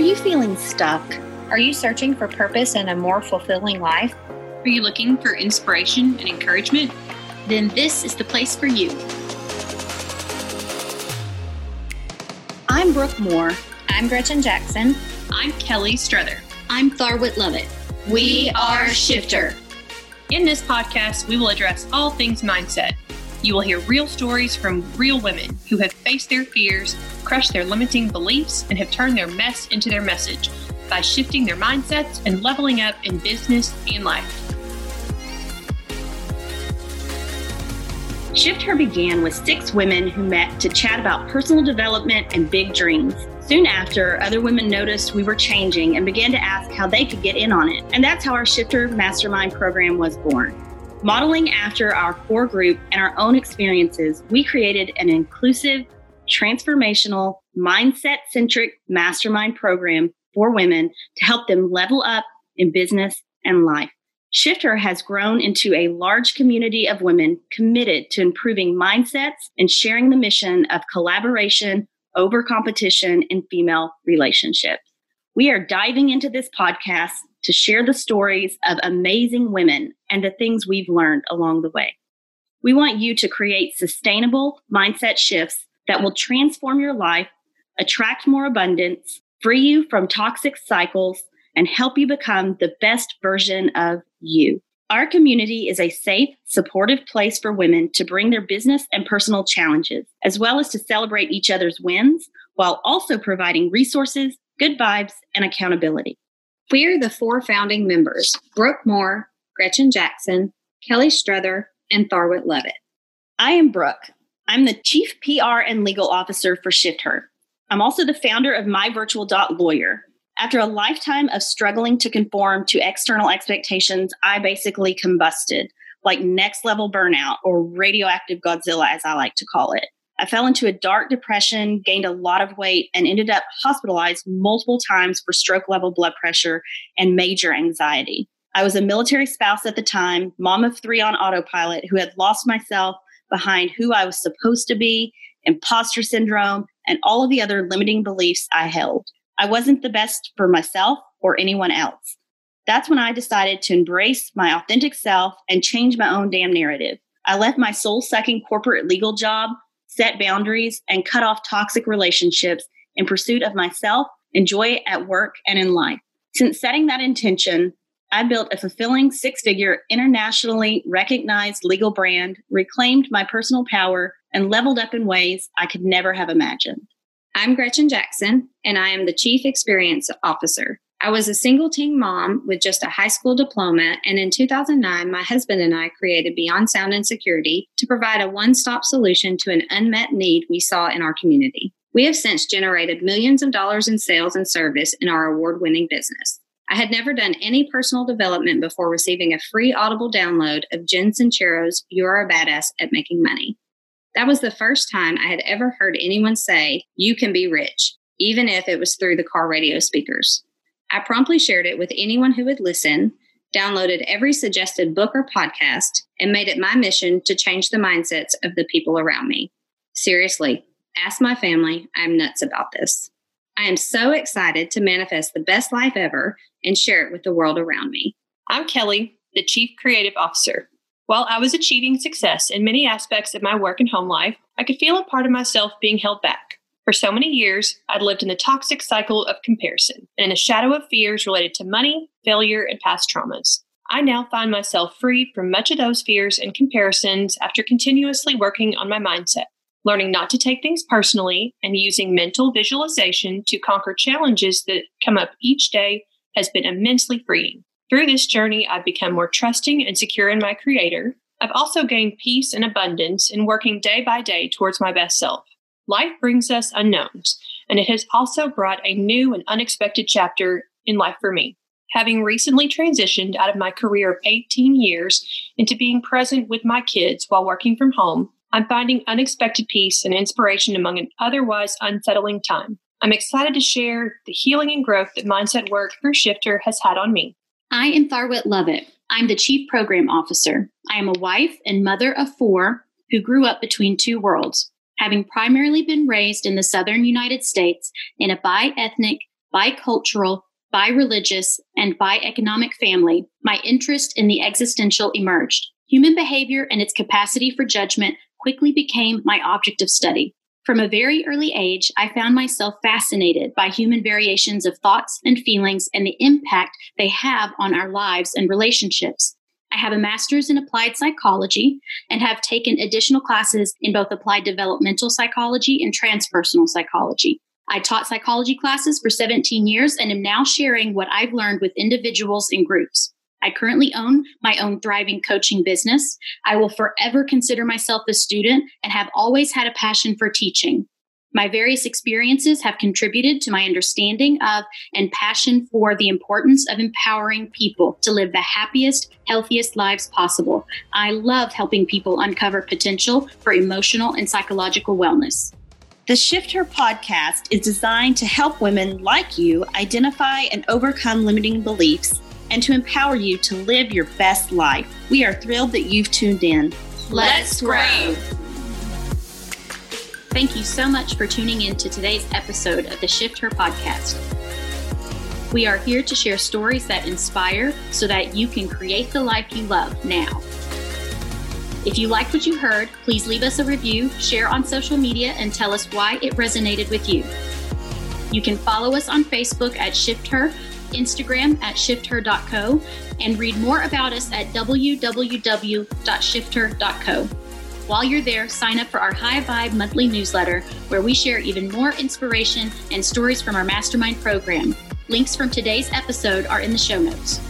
you feeling stuck? Are you searching for purpose and a more fulfilling life? Are you looking for inspiration and encouragement? Then this is the place for you. I'm Brooke Moore. I'm Gretchen Jackson. I'm Kelly Struther. I'm Tharwit Lovett. We are Shift Her. In this podcast, we will address all things mindset. You will hear real stories from real women who have faced their fears, crushed their limiting beliefs, and have turned their mess into their message by shifting their mindsets and leveling up in business and life. Shift Her began with six women who met to chat about personal development and big dreams. Soon after, other women noticed we were changing and began to ask how they could get in on it. And that's how our Shift Her Mastermind program was born. Modeling after our core group and our own experiences, we created an inclusive, transformational, mindset centric mastermind program for women to help them level up in business and life. Shift Her has grown into a large community of women committed to improving mindsets and sharing the mission of collaboration over competition in female relationships. We are diving into this podcast to share the stories of amazing women and the things we've learned along the way. We want you to create sustainable mindset shifts that will transform your life, attract more abundance, free you from toxic cycles, and help you become the best version of you. Our community is a safe, supportive place for women to bring their business and personal challenges, as well as to celebrate each other's wins while also providing resources, good vibes, and accountability. We're the four founding members Brooke Moore, Gretchen Jackson, Kelly Struther, and Tharwit Levitt. I am Brooke. I'm the Chief PR and Legal Officer for Shift Her. I'm also the founder of MyVirtual.lawyer, after a lifetime of struggling to conform to external expectations, I basically combusted, like next level burnout or radioactive Godzilla, as I like to call it. I fell into a dark depression, gained a lot of weight, and ended up hospitalized multiple times for stroke level blood pressure and major anxiety. I was a military spouse at the time, mom of three on autopilot, who had lost myself behind who I was supposed to be, imposter syndrome, and all of the other limiting beliefs I held. I wasn't the best for myself or anyone else. That's when I decided to embrace my authentic self and change my own damn narrative. I left my soul sucking corporate legal job, set boundaries, and cut off toxic relationships in pursuit of myself and joy at work and in life. Since setting that intention, I built a fulfilling six figure, internationally recognized legal brand, reclaimed my personal power, and leveled up in ways I could never have imagined. I'm Gretchen Jackson, and I am the Chief Experience Officer. I was a single teen mom with just a high school diploma, and in 2009, my husband and I created Beyond Sound and Security to provide a one stop solution to an unmet need we saw in our community. We have since generated millions of dollars in sales and service in our award winning business. I had never done any personal development before receiving a free audible download of Jen Sincero's You Are a Badass at Making Money. That was the first time I had ever heard anyone say, You can be rich, even if it was through the car radio speakers. I promptly shared it with anyone who would listen, downloaded every suggested book or podcast, and made it my mission to change the mindsets of the people around me. Seriously, ask my family. I'm nuts about this. I am so excited to manifest the best life ever and share it with the world around me. I'm Kelly, the Chief Creative Officer. While I was achieving success in many aspects of my work and home life, I could feel a part of myself being held back. For so many years, I'd lived in the toxic cycle of comparison and in the shadow of fears related to money, failure, and past traumas. I now find myself free from much of those fears and comparisons after continuously working on my mindset, learning not to take things personally, and using mental visualization to conquer challenges that come up each day has been immensely freeing. Through this journey, I've become more trusting and secure in my Creator. I've also gained peace and abundance in working day by day towards my best self. Life brings us unknowns, and it has also brought a new and unexpected chapter in life for me. Having recently transitioned out of my career of 18 years into being present with my kids while working from home, I'm finding unexpected peace and inspiration among an otherwise unsettling time. I'm excited to share the healing and growth that mindset work through Shift Her has had on me. I am Tharwit Lovett. I'm the Chief Program Officer. I am a wife and mother of four who grew up between two worlds, having primarily been raised in the southern United States in a bi ethnic, bicultural, bi-religious, and bi-economic family, my interest in the existential emerged. Human behavior and its capacity for judgment quickly became my object of study. From a very early age, I found myself fascinated by human variations of thoughts and feelings and the impact they have on our lives and relationships. I have a master's in applied psychology and have taken additional classes in both applied developmental psychology and transpersonal psychology. I taught psychology classes for 17 years and am now sharing what I've learned with individuals and groups. I currently own my own thriving coaching business. I will forever consider myself a student and have always had a passion for teaching. My various experiences have contributed to my understanding of and passion for the importance of empowering people to live the happiest, healthiest lives possible. I love helping people uncover potential for emotional and psychological wellness. The Shift Her podcast is designed to help women like you identify and overcome limiting beliefs and to empower you to live your best life. We are thrilled that you've tuned in. Let's grow. Thank you so much for tuning in to today's episode of the Shift Her podcast. We are here to share stories that inspire so that you can create the life you love now. If you liked what you heard, please leave us a review, share on social media, and tell us why it resonated with you. You can follow us on Facebook at Shift Her, Instagram at shifther.co, and read more about us at www.shifther.co. While you're there, sign up for our High Vibe monthly newsletter, where we share even more inspiration and stories from our mastermind program. Links from today's episode are in the show notes.